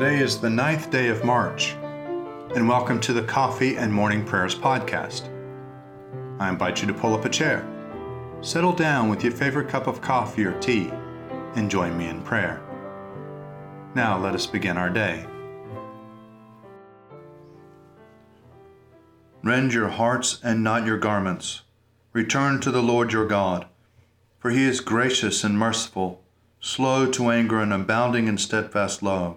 Today is the ninth day of March, and welcome to the Coffee and Morning Prayers podcast. I invite you to pull up a chair, settle down with your favorite cup of coffee or tea, and join me in prayer. Now let us begin our day. Rend your hearts and not your garments. Return to the Lord your God, for he is gracious and merciful, slow to anger and abounding in steadfast love,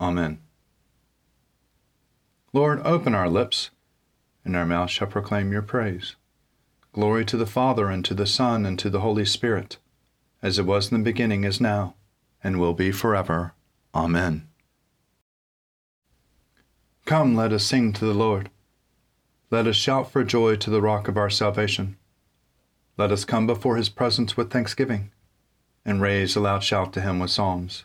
Amen. Lord, open our lips, and our mouth shall proclaim your praise. Glory to the Father, and to the Son, and to the Holy Spirit, as it was in the beginning, is now, and will be forever. Amen. Come, let us sing to the Lord. Let us shout for joy to the rock of our salvation. Let us come before his presence with thanksgiving, and raise a loud shout to him with psalms.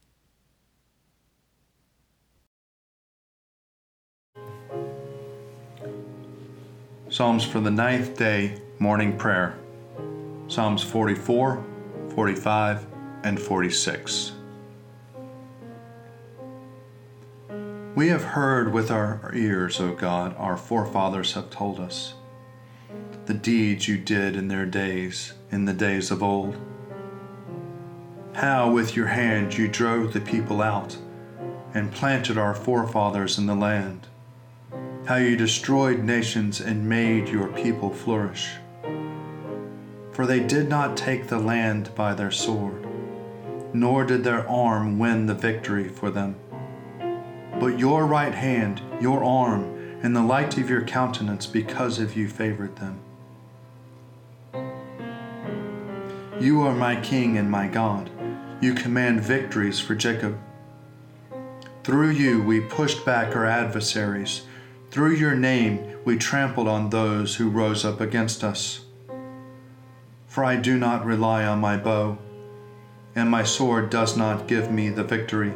Psalms for the ninth day morning prayer Psalms 44, 45, and 46. We have heard with our ears, O God, our forefathers have told us, the deeds you did in their days, in the days of old. How with your hand you drove the people out and planted our forefathers in the land how you destroyed nations and made your people flourish. For they did not take the land by their sword, nor did their arm win the victory for them. But your right hand, your arm, and the light of your countenance because of you favored them. You are my King and my God. You command victories for Jacob. Through you we pushed back our adversaries through your name we trampled on those who rose up against us. For I do not rely on my bow, and my sword does not give me the victory.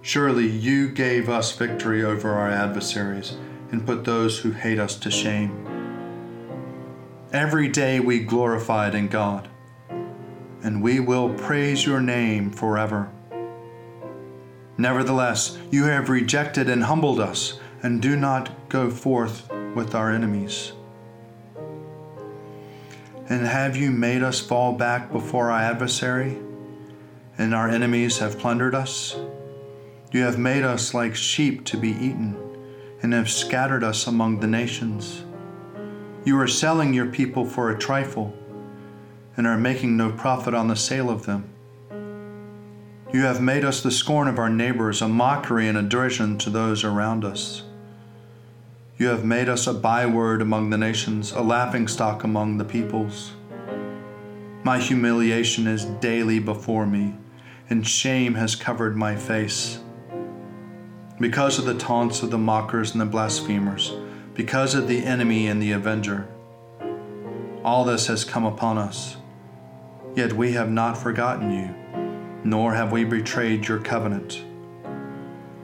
Surely you gave us victory over our adversaries and put those who hate us to shame. Every day we glorified in God, and we will praise your name forever. Nevertheless, you have rejected and humbled us and do not go forth with our enemies. And have you made us fall back before our adversary, and our enemies have plundered us? You have made us like sheep to be eaten, and have scattered us among the nations. You are selling your people for a trifle, and are making no profit on the sale of them. You have made us the scorn of our neighbors, a mockery and a derision to those around us. You have made us a byword among the nations, a laughingstock among the peoples. My humiliation is daily before me, and shame has covered my face. Because of the taunts of the mockers and the blasphemers, because of the enemy and the avenger. All this has come upon us. Yet we have not forgotten you, nor have we betrayed your covenant.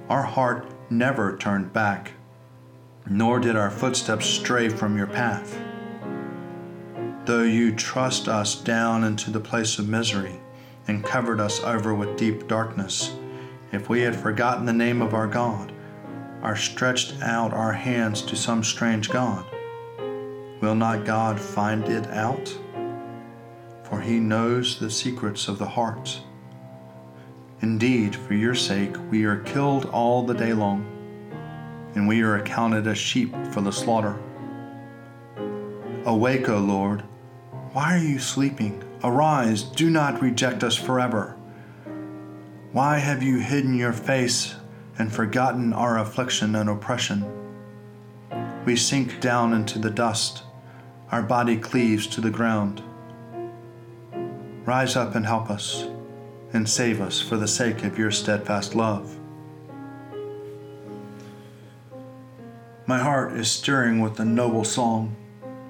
Our heart never turned back nor did our footsteps stray from your path. Though you thrust us down into the place of misery and covered us over with deep darkness, if we had forgotten the name of our God, or stretched out our hands to some strange God, will not God find it out? For he knows the secrets of the heart. Indeed, for your sake, we are killed all the day long, and we are accounted as sheep for the slaughter. Awake, O Lord. Why are you sleeping? Arise, do not reject us forever. Why have you hidden your face and forgotten our affliction and oppression? We sink down into the dust, our body cleaves to the ground. Rise up and help us and save us for the sake of your steadfast love. My heart is stirring with a noble song.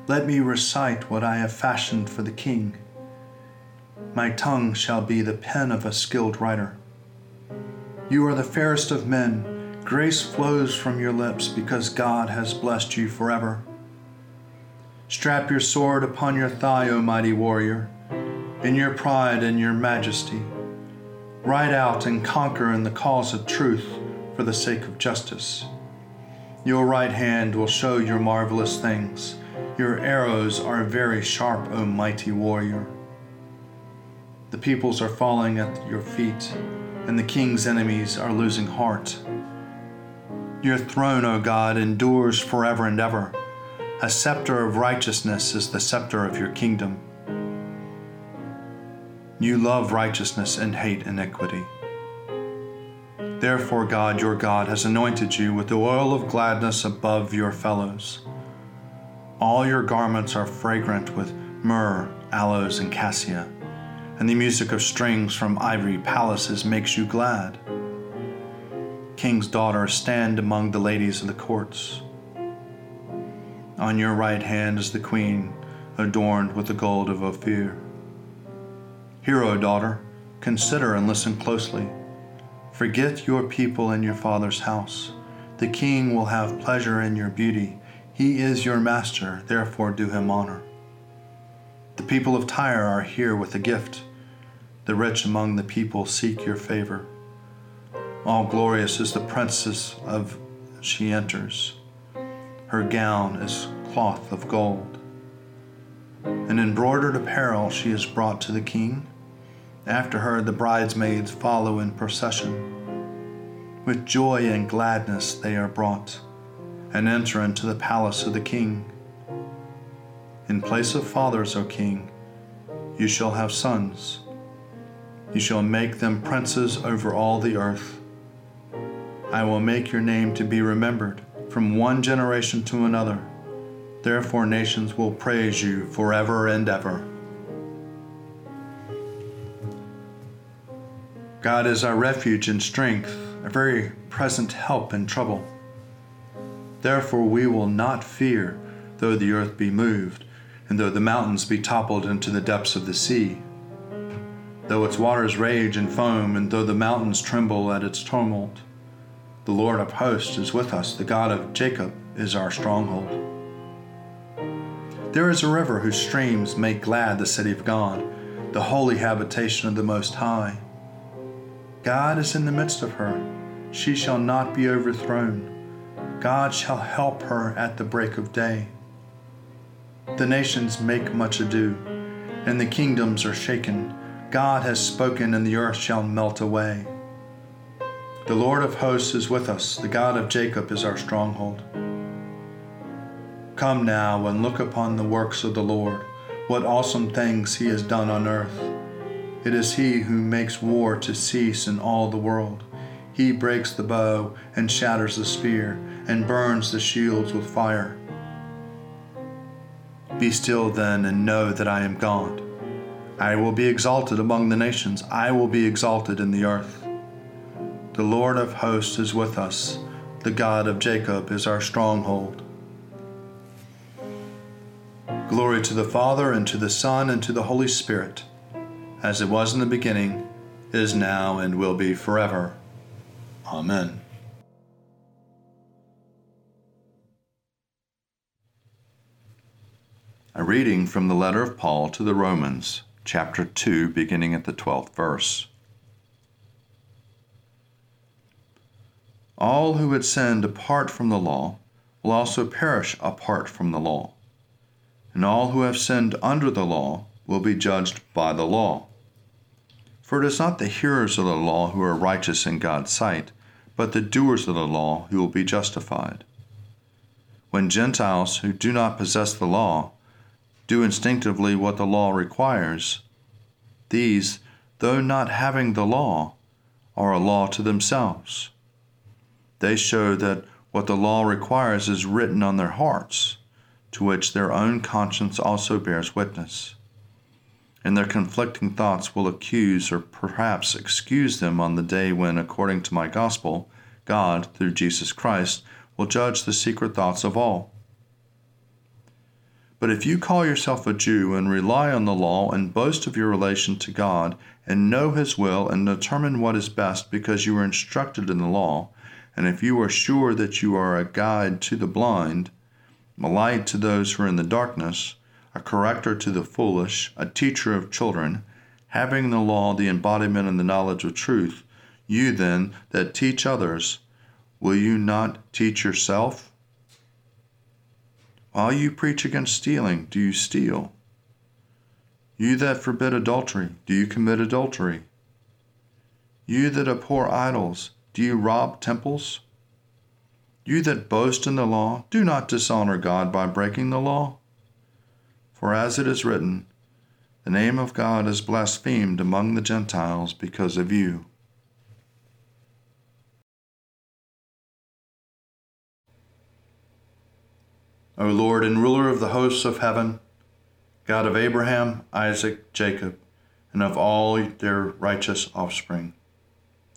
Let me recite what I have fashioned for the King. My tongue shall be the pen of a skilled writer. You are the fairest of men. Grace flows from your lips because God has blessed you forever. Strap your sword upon your thigh, O mighty warrior, in your pride and your majesty. Ride out and conquer in the cause of truth for the sake of justice. Your right hand will show your marvelous things. Your arrows are very sharp, O mighty warrior. The peoples are falling at your feet, and the king's enemies are losing heart. Your throne, O God, endures forever and ever. A scepter of righteousness is the scepter of your kingdom. You love righteousness and hate iniquity. Therefore, God, your God, has anointed you with the oil of gladness above your fellows. All your garments are fragrant with myrrh, aloes, and cassia, and the music of strings from ivory palaces makes you glad. King's daughter, stand among the ladies of the courts. On your right hand is the queen, adorned with the gold of Ophir. Hear, O daughter, consider and listen closely. Forget your people and your father's house. The king will have pleasure in your beauty. He is your master, therefore do him honor. The people of Tyre are here with a gift. The rich among the people seek your favor. All glorious is the princess of she enters. Her gown is cloth of gold. An embroidered apparel she is brought to the king. After her, the bridesmaids follow in procession. With joy and gladness they are brought and enter into the palace of the king. In place of fathers, O king, you shall have sons. You shall make them princes over all the earth. I will make your name to be remembered from one generation to another. Therefore, nations will praise you forever and ever. God is our refuge and strength, a very present help in trouble. Therefore, we will not fear, though the earth be moved, and though the mountains be toppled into the depths of the sea. Though its waters rage and foam, and though the mountains tremble at its tumult, the Lord of hosts is with us, the God of Jacob is our stronghold. There is a river whose streams make glad the city of God, the holy habitation of the Most High. God is in the midst of her. She shall not be overthrown. God shall help her at the break of day. The nations make much ado, and the kingdoms are shaken. God has spoken, and the earth shall melt away. The Lord of hosts is with us, the God of Jacob is our stronghold. Come now and look upon the works of the Lord, what awesome things he has done on earth. It is he who makes war to cease in all the world. He breaks the bow and shatters the spear and burns the shields with fire. Be still then and know that I am God. I will be exalted among the nations, I will be exalted in the earth. The Lord of hosts is with us, the God of Jacob is our stronghold. Glory to the Father, and to the Son, and to the Holy Spirit as it was in the beginning, is now, and will be forever. Amen. A reading from the letter of Paul to the Romans, chapter 2, beginning at the 12th verse. All who had sinned apart from the law will also perish apart from the law, and all who have sinned under the law will be judged by the law. For it is not the hearers of the law who are righteous in God's sight, but the doers of the law who will be justified. When Gentiles who do not possess the law do instinctively what the law requires, these, though not having the law, are a law to themselves. They show that what the law requires is written on their hearts, to which their own conscience also bears witness. And their conflicting thoughts will accuse or perhaps excuse them on the day when, according to my gospel, God, through Jesus Christ, will judge the secret thoughts of all. But if you call yourself a Jew and rely on the law and boast of your relation to God and know His will and determine what is best because you were instructed in the law, and if you are sure that you are a guide to the blind, a light to those who are in the darkness, a corrector to the foolish, a teacher of children, having the law the embodiment and the knowledge of truth, you then that teach others, will you not teach yourself? While you preach against stealing, do you steal? You that forbid adultery, do you commit adultery? You that abhor idols, do you rob temples? You that boast in the law, do not dishonor God by breaking the law. For as it is written, the name of God is blasphemed among the Gentiles because of you. O Lord and ruler of the hosts of heaven, God of Abraham, Isaac, Jacob, and of all their righteous offspring.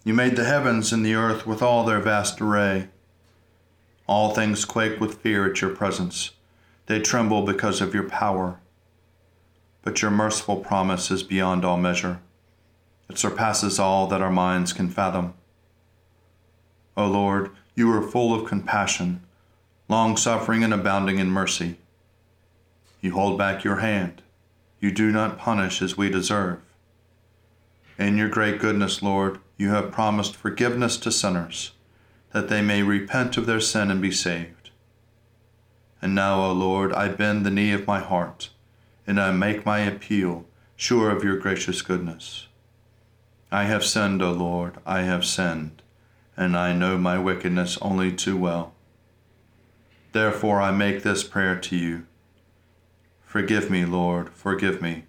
You made the heavens and the earth with all their vast array. All things quake with fear at your presence. They tremble because of your power. But your merciful promise is beyond all measure. It surpasses all that our minds can fathom. O Lord, you are full of compassion long suffering and abounding in mercy. You hold back your hand. You do not punish as we deserve. In your great goodness, Lord, you have promised forgiveness to sinners, that they may repent of their sin and be saved. And now, O Lord, I bend the knee of my heart, and I make my appeal, sure of your gracious goodness. I have sinned, O Lord, I have sinned, and I know my wickedness only too well. Therefore, I make this prayer to you. Forgive me, Lord, forgive me.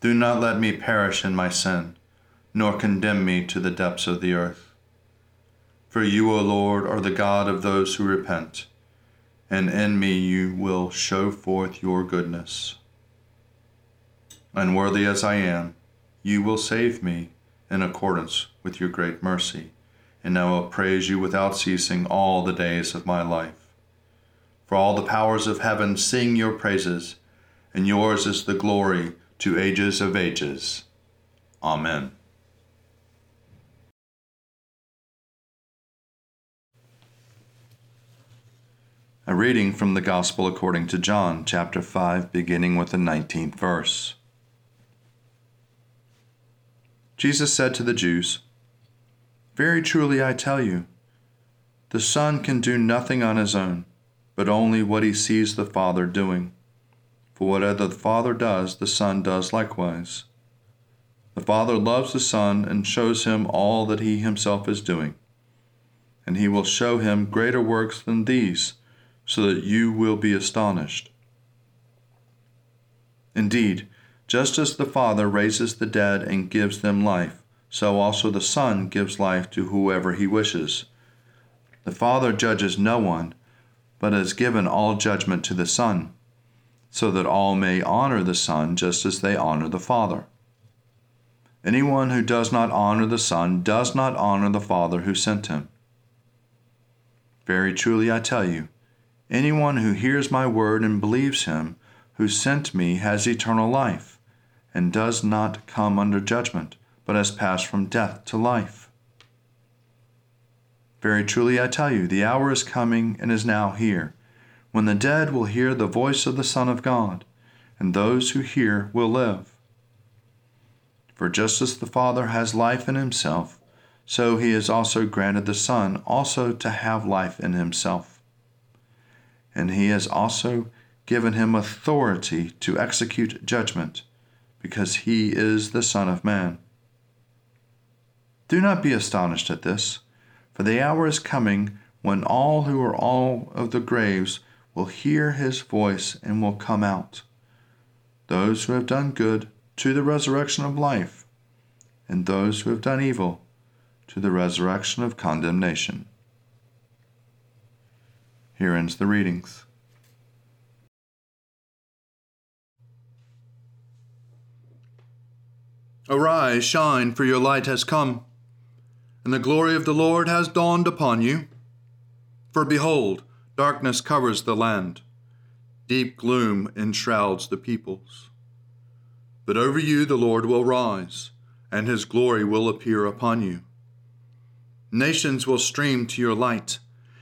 Do not let me perish in my sin, nor condemn me to the depths of the earth. For you, O Lord, are the God of those who repent, and in me you will show forth your goodness. Unworthy as I am, you will save me in accordance with your great mercy, and I will praise you without ceasing all the days of my life. For all the powers of heaven sing your praises, and yours is the glory to ages of ages. Amen. A reading from the Gospel according to John, chapter 5, beginning with the 19th verse. Jesus said to the Jews, Very truly I tell you, the Son can do nothing on his own but only what he sees the Father doing. For whatever the Father does, the Son does likewise. The Father loves the Son and shows him all that he himself is doing. And he will show him greater works than these, so that you will be astonished. Indeed, just as the Father raises the dead and gives them life, so also the Son gives life to whoever he wishes. The Father judges no one but has given all judgment to the Son, so that all may honor the Son just as they honor the Father. Anyone who does not honor the Son does not honor the Father who sent him. Very truly I tell you, anyone who hears my word and believes him who sent me has eternal life, and does not come under judgment, but has passed from death to life. Very truly I tell you, the hour is coming and is now here, when the dead will hear the voice of the Son of God, and those who hear will live. For just as the Father has life in himself, so he has also granted the Son also to have life in himself. And he has also given him authority to execute judgment, because he is the Son of Man. Do not be astonished at this, for the hour is coming when all who are all of the graves will hear his voice and will come out. Those who have done good to the resurrection of life, and those who have done evil to the resurrection of condemnation. Here ends the readings. Arise, shine, for your light has come, and the glory of the Lord has dawned upon you. For behold, darkness covers the land, deep gloom enshrouds the peoples. But over you the Lord will rise, and his glory will appear upon you. Nations will stream to your light,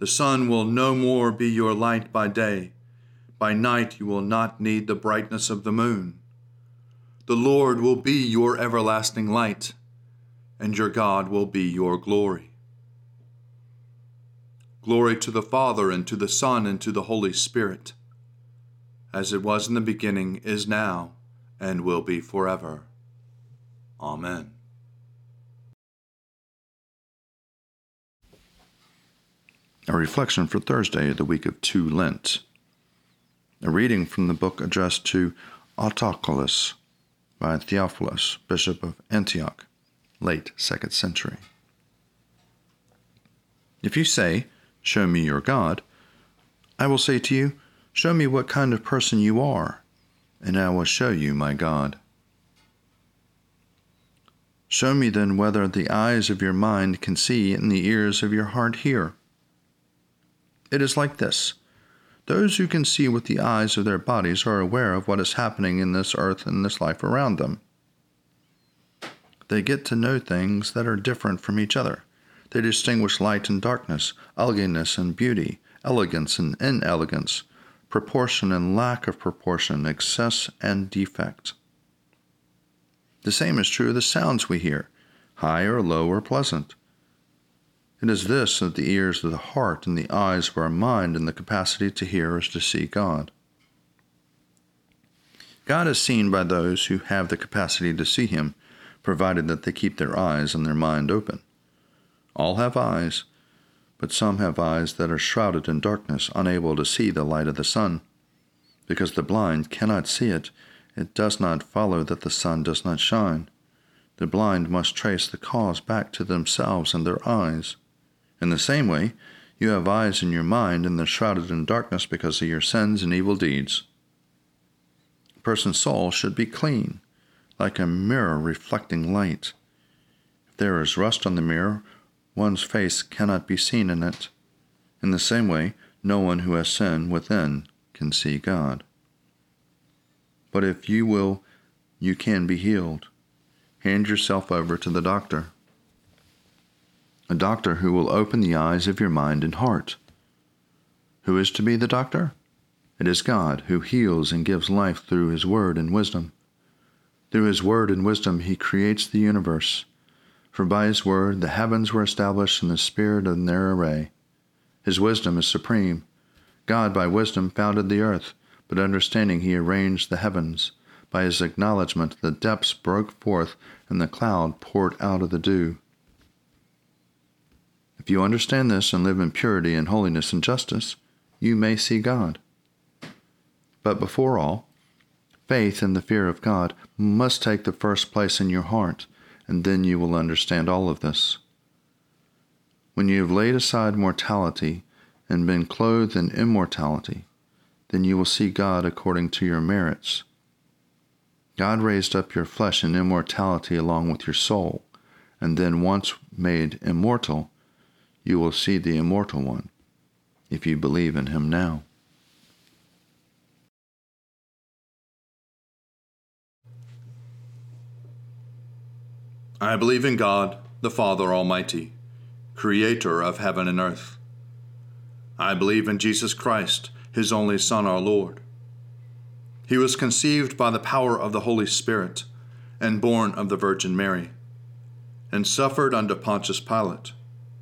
The sun will no more be your light by day by night you will not need the brightness of the moon. The Lord will be your everlasting light, and your God will be your glory. Glory to the Father, and to the Son, and to the Holy Spirit, as it was in the beginning, is now, and will be forever. Amen. A reflection for Thursday the week of two Lent. A reading from the book addressed to Autolycus by Theophilus, Bishop of Antioch, late 2nd century. If you say, Show me your God, I will say to you, Show me what kind of person you are, and I will show you my God. Show me then whether the eyes of your mind can see and the ears of your heart hear. It is like this those who can see with the eyes of their bodies are aware of what is happening in this earth and this life around them. They get to know things that are different from each other. They distinguish light and darkness, ugliness and beauty, elegance and inelegance, proportion and lack of proportion, excess and defect. The same is true of the sounds we hear, high or low or pleasant. It is this that the ears of the heart and the eyes of our mind and the capacity to hear is to see God. God is seen by those who have the capacity to see Him, provided that they keep their eyes and their mind open. All have eyes, but some have eyes that are shrouded in darkness, unable to see the light of the sun. Because the blind cannot see it, it does not follow that the sun does not shine. The blind must trace the cause back to themselves and their eyes. In the same way, you have eyes in your mind and they're shrouded in darkness because of your sins and evil deeds. A person's soul should be clean, like a mirror reflecting light. If there is rust on the mirror, one's face cannot be seen in it. In the same way, no one who has sin within can see God. But if you will, you can be healed. Hand yourself over to the doctor a doctor who will open the eyes of your mind and heart. Who is to be the doctor? It is God who heals and gives life through His Word and wisdom. Through His Word and wisdom, He creates the universe. For by His Word the heavens were established in the Spirit in their array. His wisdom is supreme. God by wisdom founded the earth, but understanding He arranged the heavens. By His acknowledgement the depths broke forth, and the cloud poured out of the dew. If you understand this and live in purity and holiness and justice, you may see God. But before all, faith and the fear of God must take the first place in your heart, and then you will understand all of this. When you have laid aside mortality and been clothed in immortality, then you will see God according to your merits. God raised up your flesh in immortality along with your soul, and then once made immortal, you will see the immortal one, if you believe in him now. I believe in God, the Father Almighty, creator of heaven and earth. I believe in Jesus Christ, his only Son, our Lord. He was conceived by the power of the Holy Spirit and born of the Virgin Mary, and suffered under Pontius Pilate,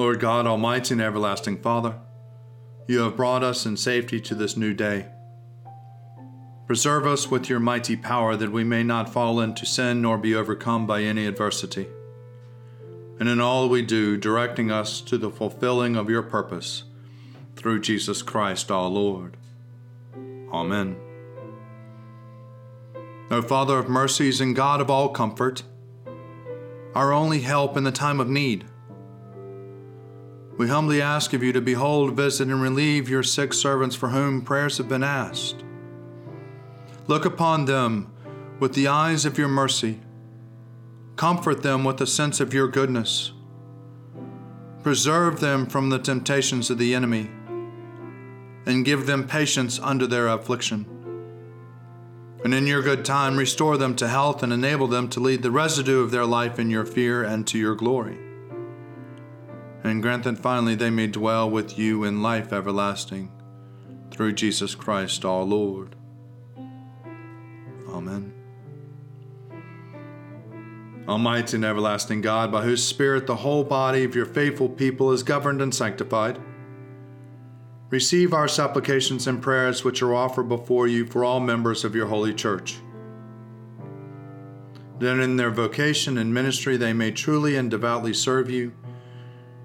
Lord God, Almighty and everlasting Father, you have brought us in safety to this new day. Preserve us with your mighty power that we may not fall into sin nor be overcome by any adversity. And in all we do, directing us to the fulfilling of your purpose through Jesus Christ our Lord. Amen. O Father of mercies and God of all comfort, our only help in the time of need, we humbly ask of you to behold, visit, and relieve your sick servants for whom prayers have been asked. Look upon them with the eyes of your mercy. Comfort them with the sense of your goodness. Preserve them from the temptations of the enemy and give them patience under their affliction. And in your good time, restore them to health and enable them to lead the residue of their life in your fear and to your glory. And grant that finally they may dwell with you in life everlasting, through Jesus Christ our Lord. Amen. Almighty and everlasting God, by whose Spirit the whole body of your faithful people is governed and sanctified, Receive our supplications and prayers which are offered before you for all members of your holy church. That in their vocation and ministry they may truly and devoutly serve you